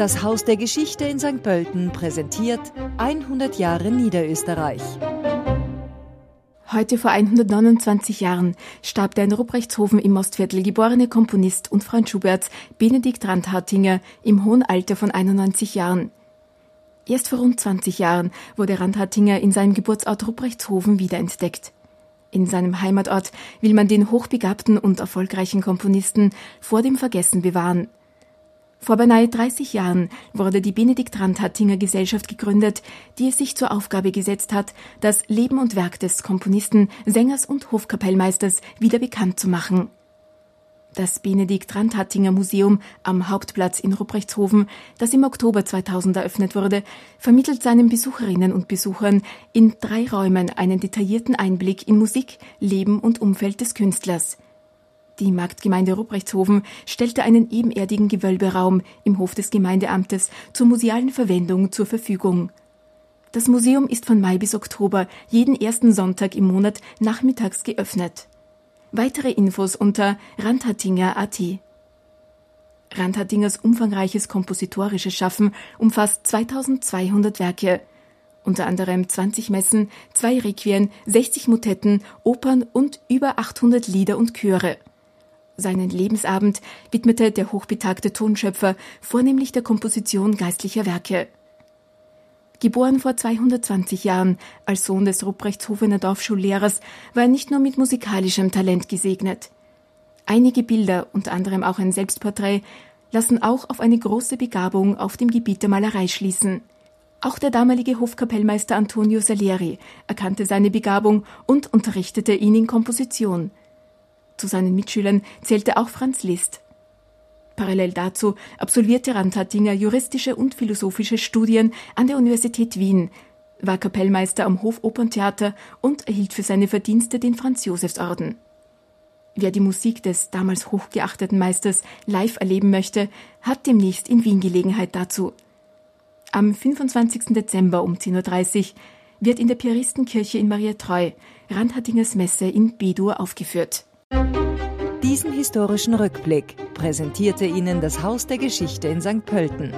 Das Haus der Geschichte in St. Pölten präsentiert 100 Jahre Niederösterreich. Heute vor 129 Jahren starb der in Rupreichtshofen im Mostviertel geborene Komponist und Freund Schuberts Benedikt Randhartinger im hohen Alter von 91 Jahren. Erst vor rund 20 Jahren wurde Randhartinger in seinem Geburtsort Rupreichtshofen wiederentdeckt. In seinem Heimatort will man den hochbegabten und erfolgreichen Komponisten vor dem Vergessen bewahren. Vor beinahe 30 Jahren wurde die Benedikt Randhattinger Gesellschaft gegründet, die es sich zur Aufgabe gesetzt hat, das Leben und Werk des Komponisten, Sängers und Hofkapellmeisters wieder bekannt zu machen. Das Benedikt Randhattinger Museum am Hauptplatz in Rupreichtshofen, das im Oktober 2000 eröffnet wurde, vermittelt seinen Besucherinnen und Besuchern in drei Räumen einen detaillierten Einblick in Musik, Leben und Umfeld des Künstlers – die Marktgemeinde Rupreichtshofen stellte einen ebenerdigen Gewölberaum im Hof des Gemeindeamtes zur musealen Verwendung zur Verfügung. Das Museum ist von Mai bis Oktober jeden ersten Sonntag im Monat nachmittags geöffnet. Weitere Infos unter randhattinger.at. Randhattingers umfangreiches kompositorisches Schaffen umfasst 2200 Werke, unter anderem 20 Messen, zwei Requien, 60 Motetten, Opern und über 800 Lieder und Chöre. Seinen Lebensabend widmete der hochbetagte Tonschöpfer vornehmlich der Komposition geistlicher Werke. Geboren vor 220 Jahren als Sohn des Ruprechtshofener Dorfschullehrers, war er nicht nur mit musikalischem Talent gesegnet. Einige Bilder, unter anderem auch ein Selbstporträt, lassen auch auf eine große Begabung auf dem Gebiet der Malerei schließen. Auch der damalige Hofkapellmeister Antonio Salieri erkannte seine Begabung und unterrichtete ihn in Komposition. Zu seinen Mitschülern zählte auch Franz Liszt. Parallel dazu absolvierte Randhattinger juristische und philosophische Studien an der Universität Wien, war Kapellmeister am Hofoperntheater und erhielt für seine Verdienste den Franz-Josefs-Orden. Wer die Musik des damals hochgeachteten Meisters live erleben möchte, hat demnächst in Wien Gelegenheit dazu. Am 25. Dezember um 10.30 Uhr wird in der Piaristenkirche in Maria Treu Randhattingers Messe in B-Dur aufgeführt. Diesen historischen Rückblick präsentierte Ihnen das Haus der Geschichte in St. Pölten.